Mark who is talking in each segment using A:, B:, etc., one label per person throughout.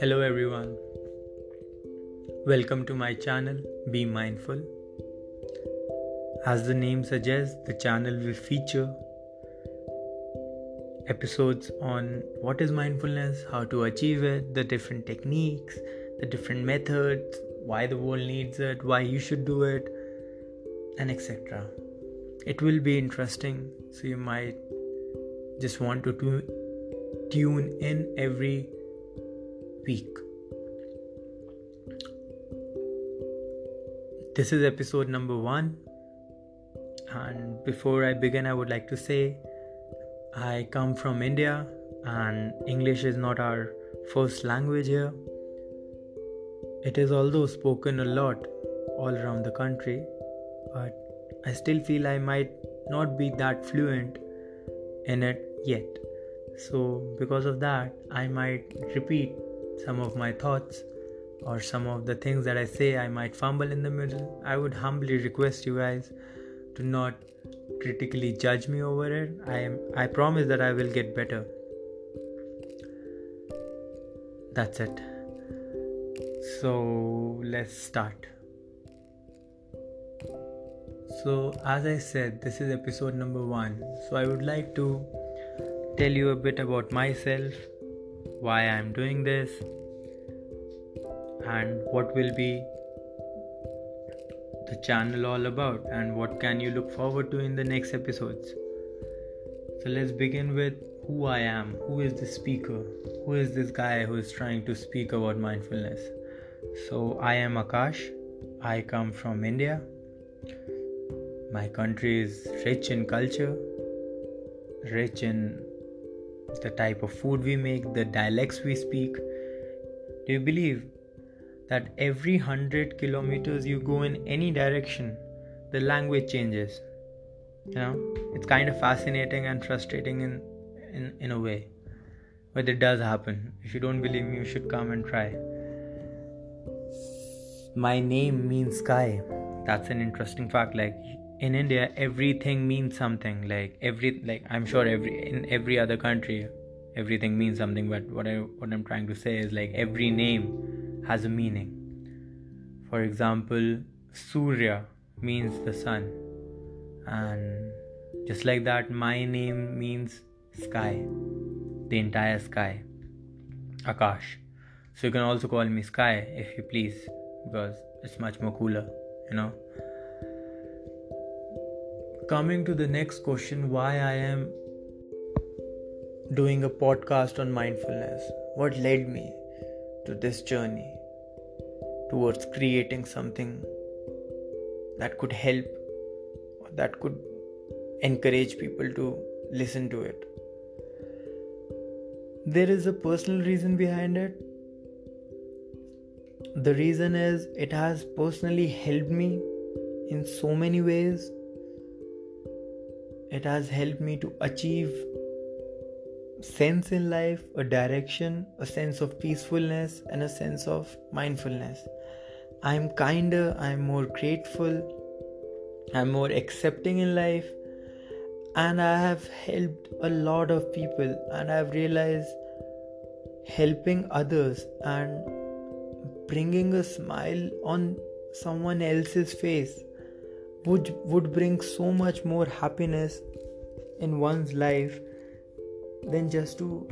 A: Hello everyone. Welcome to my channel Be Mindful. As the name suggests, the channel will feature episodes on what is mindfulness, how to achieve it, the different techniques, the different methods, why the world needs it, why you should do it, and etc. It will be interesting, so you might just want to tune in every week. This is episode number one. And before I begin, I would like to say I come from India and English is not our first language here. It is although spoken a lot all around the country, but I still feel I might not be that fluent in it yet. So, because of that, I might repeat some of my thoughts or some of the things that I say I might fumble in the middle, I would humbly request you guys to not critically judge me over it. I am I promise that I will get better. That's it. So let's start. So, as I said, this is episode number one. So, I would like to tell you a bit about myself why I'm doing this, and what will be the channel all about, and what can you look forward to in the next episodes. So, let's begin with who I am. Who is the speaker? Who is this guy who is trying to speak about mindfulness? So, I am Akash. I come from India. My country is rich in culture, rich in the type of food we make, the dialects we speak. Do you believe that every hundred kilometers you go in any direction, the language changes? You know, it's kind of fascinating and frustrating in, in, in a way. But it does happen. If you don't believe me, you should come and try. My name means sky. That's an interesting fact. Like in India, everything means something. Like every, like I'm sure every in every other country, everything means something. But what I what I'm trying to say is like every name has a meaning. For example, Surya means the sun, and just like that, my name means sky, the entire sky, Akash. So you can also call me Sky if you please, because it's much more cooler, you know coming to the next question why I am doing a podcast on mindfulness. What led me to this journey towards creating something that could help, that could encourage people to listen to it? There is a personal reason behind it. The reason is it has personally helped me in so many ways it has helped me to achieve sense in life, a direction, a sense of peacefulness, and a sense of mindfulness. I'm kinder, I'm more grateful, I'm more accepting in life, and I have helped a lot of people, and I've realized helping others and bringing a smile on someone else's face would would bring so much more happiness in one's life than just to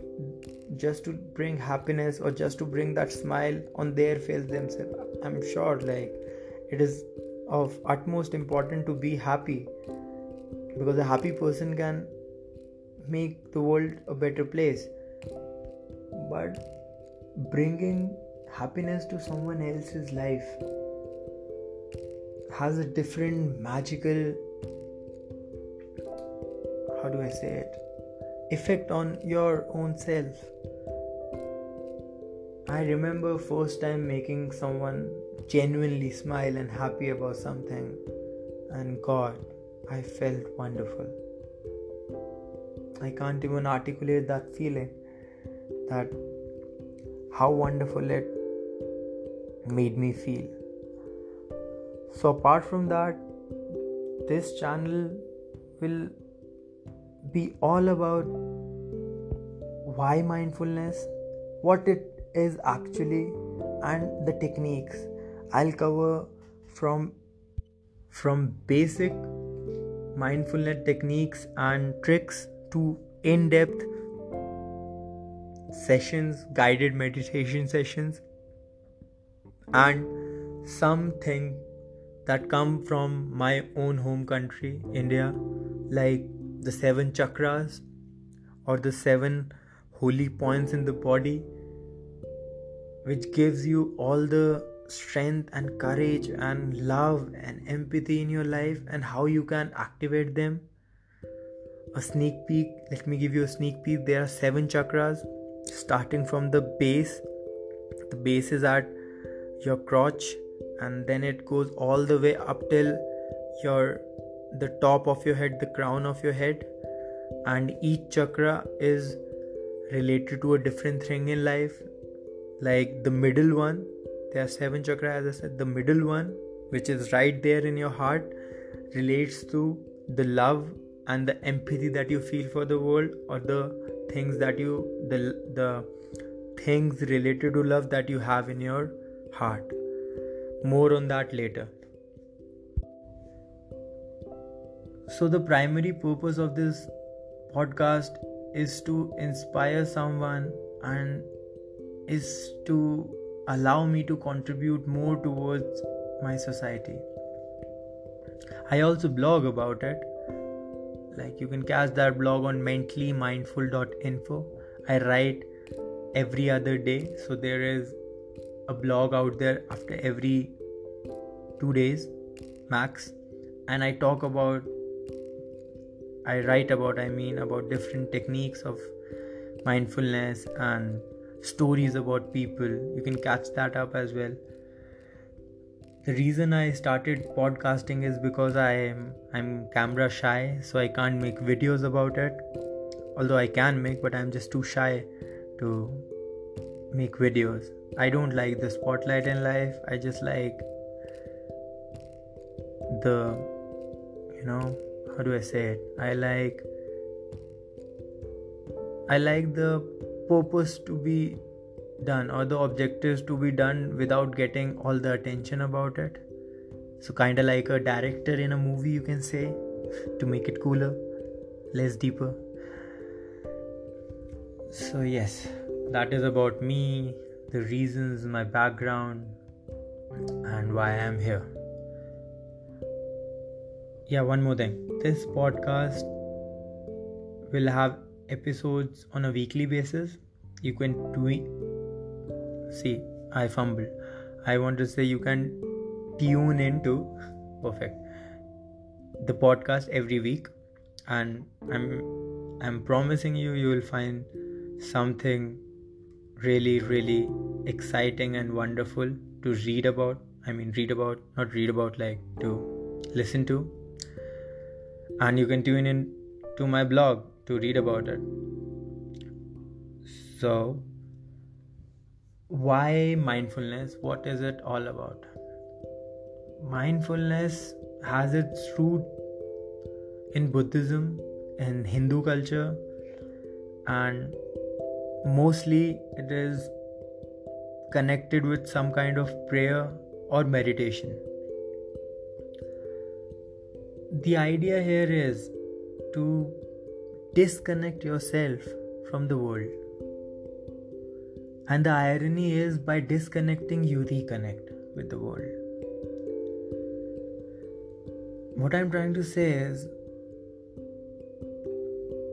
A: just to bring happiness or just to bring that smile on their face themselves. I'm sure like it is of utmost important to be happy because a happy person can make the world a better place. But bringing happiness to someone else's life has a different magical how do I say it effect on your own self. I remember first time making someone genuinely smile and happy about something and God I felt wonderful. I can't even articulate that feeling that how wonderful it made me feel. So, apart from that, this channel will be all about why mindfulness, what it is actually and the techniques. I'll cover from from basic mindfulness techniques and tricks to in-depth sessions guided meditation sessions and something that come from my own home country India like the seven chakras or the seven holy points in the body which gives you all the strength and courage and love and empathy in your life and how you can activate them. A sneak peek let me give you a sneak peek. There are seven chakras starting from the base. The base is at your crotch and then it goes all the way up till your the top of your head the crown of your head. And each chakra is related to a different thing in life. Like the middle one there are seven chakras as i said the middle one which is right there in your heart relates to the love and the empathy that you feel for the world or the things that you the the things related to love that you have in your heart more on that later so the primary purpose of this podcast is to inspire someone and is to allow me to contribute more towards my society. I also blog about it. Like you can catch that blog on mentallyMindful.info. I write every other day, so there is a blog out there after every two days max, and I talk about, I write about, I mean, about different techniques of mindfulness and stories about people. You can catch that up as well. The reason I started podcasting is because I am I'm camera shy, so I can't make videos about it. Although I can make, but I'm just too shy to make videos. I don't like the spotlight in life. I just like the you know how do I say it? I like I like the purpose to be done or the objectives to be done without getting all the attention about it so kind of like a director in a movie you can say to make it cooler less deeper so yes that is about me the reasons my background and why i am here. Yeah one more thing. This podcast will have episodes on a weekly basis. You can tweet see i fumbled i want to say you can tune into. Perfect. The podcast every week and i'm i'm promising you you will find something really really exciting and wonderful to read about. I mean read about not read about like to listen to. And you can tune in to my blog to read about it. So why mindfulness? What is it all about? Mindfulness has its root in buddhism in hindu culture and mostly it is connected with some kind of prayer or meditation the idea here is to disconnect yourself from the world. And the irony is, by disconnecting, you reconnect with the world. What I'm trying to say is,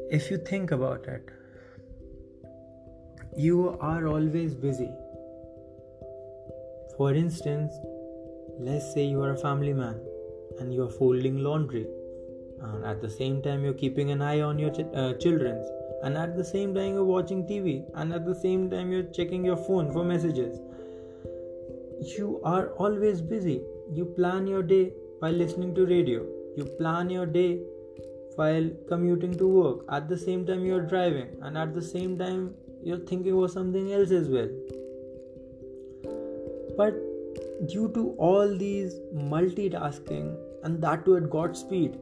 A: if you think about it, you are always busy. For instance, let's say you are a family man and you are folding laundry and at the same time you're keeping an eye on your ch- uh, and at the same time you're watching tv and at the same time you're checking your phone for messages. You are always busy. You plan your day while listening to radio. You plan your day while commuting to work. At the same time you're driving and at the same time you're thinking about something else as well. But due to all these multitasking and that too at god's speed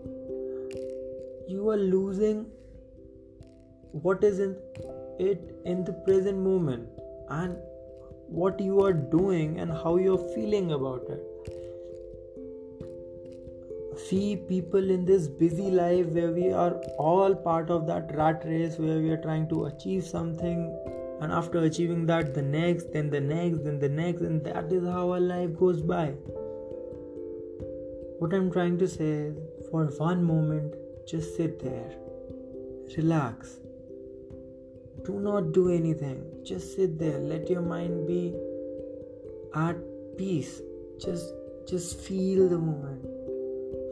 A: you are losing what is in it in the present moment and what you are doing and how you're feeling about it see people in this busy life where we are all part of that rat race where we are trying to achieve something and after achieving that the next then the next then the next and that is how our life goes by. What i'm trying to say is for one moment just sit there. Relax. Do not do anything. Just sit there. Let your mind be at peace. Just just feel the moment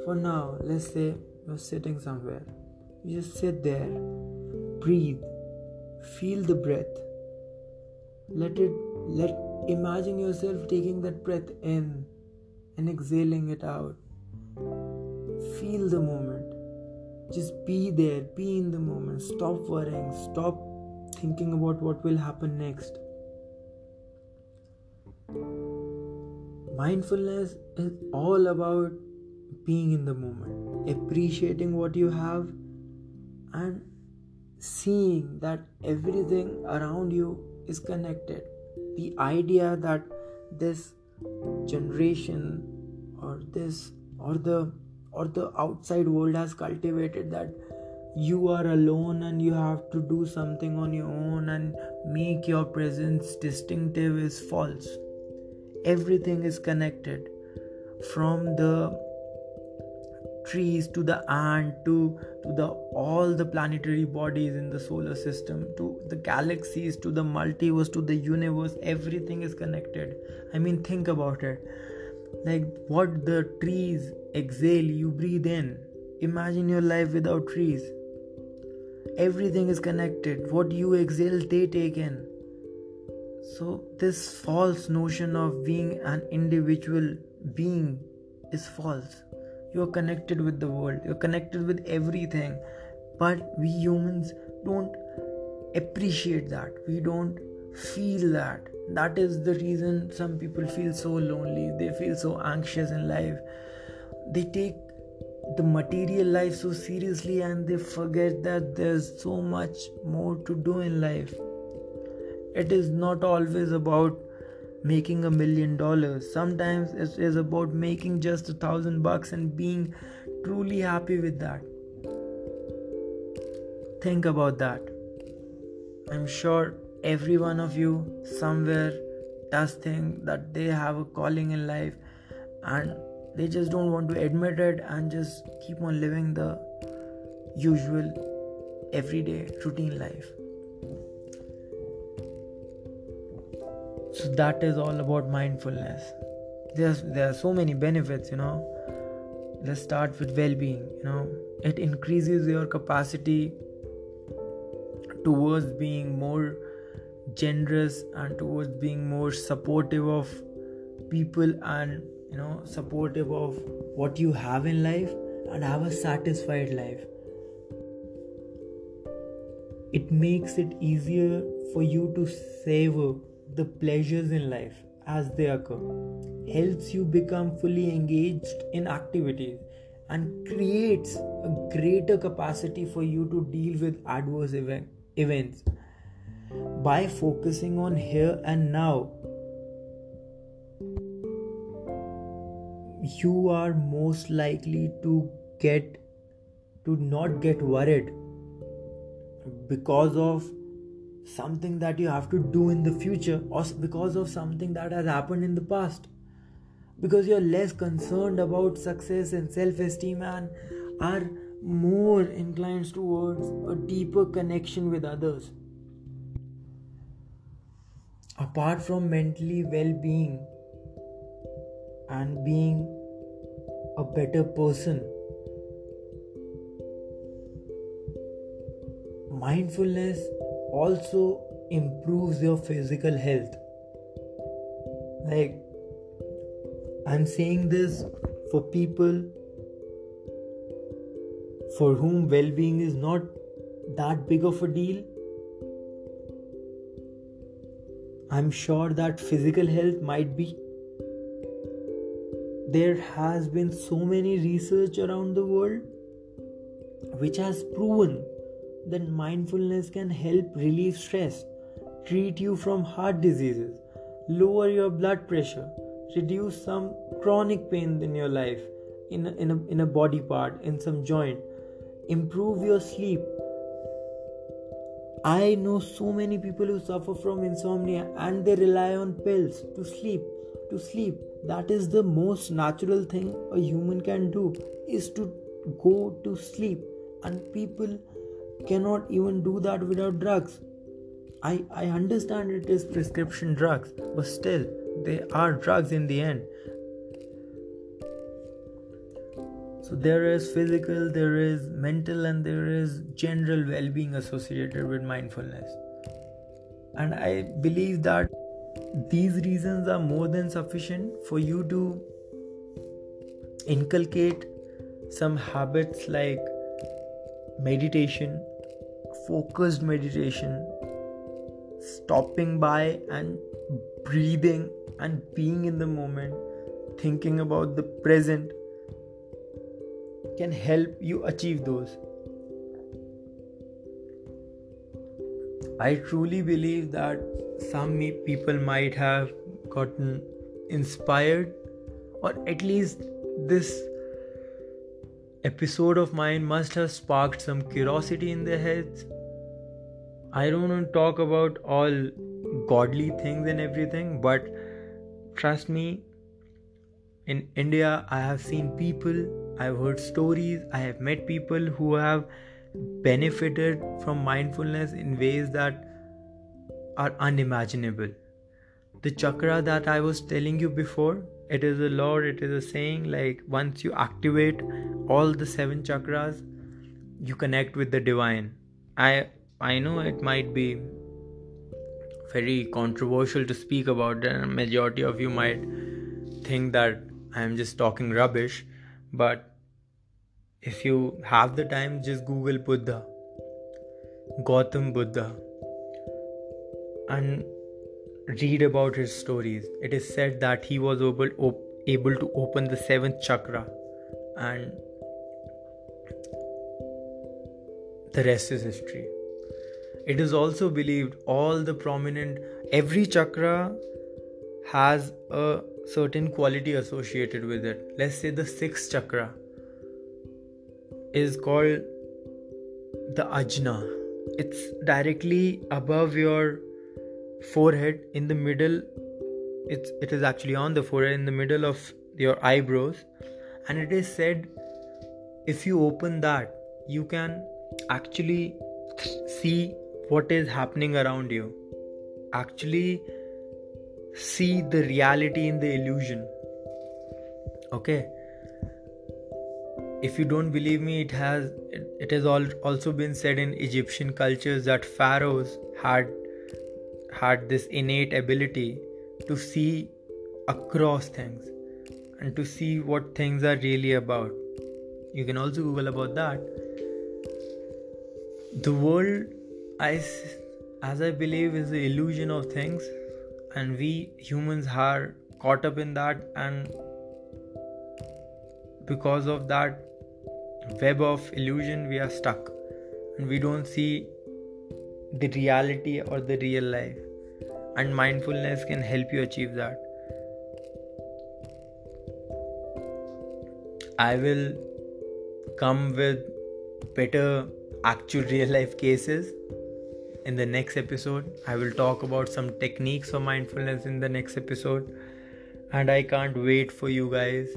A: for now, let's say you're sitting somewhere. You just sit there, breathe, feel the breath. Let it let imagine yourself taking that breath in and exhaling it out. Feel the moment. Just be there, be in the moment. Stop worrying, stop thinking about what will happen next. Mindfulness is all about being in the moment, appreciating what you have, and seeing that everything around you is connected. The idea that this generation or this or the or the outside world has cultivated that you are alone and you have to do something on your own and make your presence distinctive is false everything is connected from the trees to the ant to to the all the planetary bodies in the solar system to the galaxies to the multiverse to the universe everything is connected. I mean think about it. Like what the trees exhale you breathe in. Imagine your life without trees. Everything is connected. What you exhale they take in. So this false notion of being an individual being is false you're connected with the world. You're connected with everything. But we humans don't appreciate that. We don't feel that. That is the reason some people feel so lonely. They feel so anxious in life. They take the material life so seriously and they forget that there's so much more to do in life. It is not always about making a million dollars. Sometimes it is about making just a thousand bucks and being truly happy with that. Think about that. I'm sure every one of you somewhere does think that they have a calling in life and they just don't want to admit it and just keep on living the usual everyday routine life. So that is all about mindfulness. There's there are so many benefits you know. Let's start with well-being you know. It increases your capacity towards being more generous and towards being more supportive of people and you know supportive of what you have in life and have a satisfied life. It makes it easier for you to savor the pleasures in life as they occur, helps you become fully engaged in activities, and creates a greater capacity for you to deal with adverse event, events. By focusing on here and now, you are most likely to get to not get worried because of something that you have to do in the future or because of something that has happened in the past. Because you're less concerned about success and self-esteem and are more inclined towards a deeper connection with others. Apart from mentally well-being and being a better person mindfulness also improves your physical health. Like i'm saying this for people for whom well-being is not that big of a deal. I'm sure that physical health might be. There has been so many research around the world which has proven then mindfulness can help relieve stress, treat you from heart diseases, lower your blood pressure, reduce some chronic pain in your life, in a, in a, in a body part, in some joint, improve your sleep. I know so many people who suffer from insomnia and they rely on pills to sleep. To sleep, that is the most natural thing a human can do is to go to sleep, and people cannot even do that without drugs I, I understand it is prescription drugs, but still, they are drugs in the end. So there is physical, there is mental, and there is general well being associated with mindfulness. And I believe that these reasons are more than sufficient for you to inculcate some habits like meditation, focused meditation, stopping by and breathing and being in the moment, thinking about the present can help you achieve those. I truly believe that some people might have gotten inspired, or at least this episode of mine must have sparked some curiosity in their heads I don't want to talk about all godly things and everything, but trust me, in India, I have seen people, I've heard stories, I have met people who have benefited from mindfulness in ways that are unimaginable. The chakra that I was telling you before, it is a law, it is a saying like once you activate all the seven chakras, you connect with the divine. I I know it might be very controversial to speak about, and majority of you might think that I am just talking rubbish, but if you have the time, just Google Buddha, Gautam Buddha, and read about his stories. It is said that he was able, able to open the seventh chakra, and the rest is history. It is also believed all the prominent, every chakra has a certain quality associated with it. Let's say the sixth chakra is called the ajna. It's directly above your forehead in the middle it's it is actually on the forehead in the middle of your eyebrows and it is said if you open that you can actually see what is happening around you. Actually, see the reality in the illusion. Okay. If you don't believe me, it has it, has also been said in Egyptian cultures that pharaohs had had this innate ability to see across things and to see what things are really about. You can also Google about that. The world I, as I believe, is the illusion of things, and we humans are caught up in that, and because of that web of illusion, we are stuck, and we don't see the reality or the real life. And mindfulness can help you achieve that. I will come with better actual real life cases in the next episode. I will talk about some techniques for mindfulness in the next episode. And I can't wait for you guys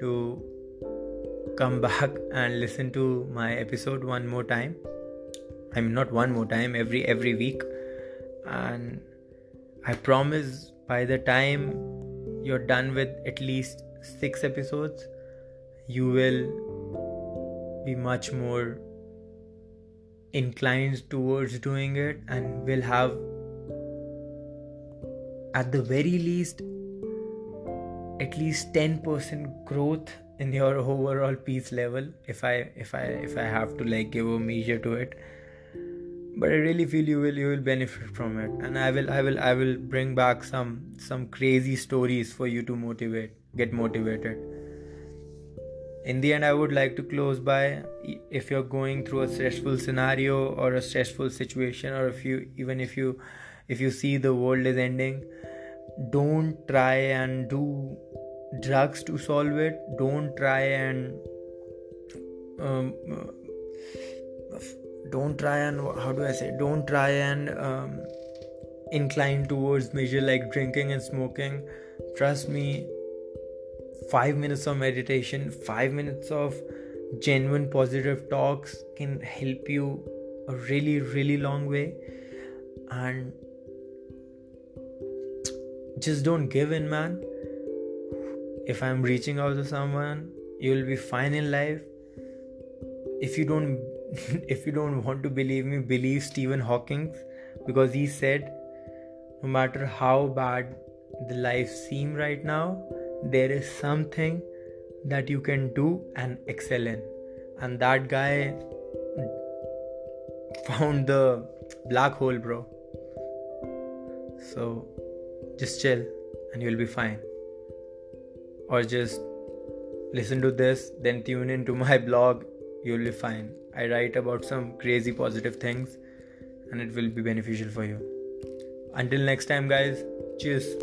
A: to come back and listen to my episode one more time. I mean not one more time, every every week. And I promise by the time you're done with at least six episodes, you will be much more inclines towards doing it and will have at the very least at least 10% growth in your overall peace level if i if i if i have to like give a measure to it. But i really feel you will you will benefit from it. And i will i will i will bring back some some crazy stories for you to motivate get motivated in the end i would like to close by if you're going through a stressful scenario or a stressful situation or if you even if you if you see the world is ending don't try and do drugs to solve it. Don't try and um, don't try and how do i say? Don't try and um, incline towards measure like drinking and smoking. Trust me 5 minutes of meditation 5 minutes of genuine positive talks can help you a really really long way. And just don't give in man. If i'm reaching out to someone you'll be fine in life. If you don't if you don't want to believe me believe stephen hawking because he said no matter how bad the life seem right now there is something that you can do and excel in. And that guy found the black hole bro. So just chill and you'll be fine. Or just listen to this then tune into my blog. You'll be fine. I write about some crazy positive things and it will be beneficial for you. Until next time guys. Cheers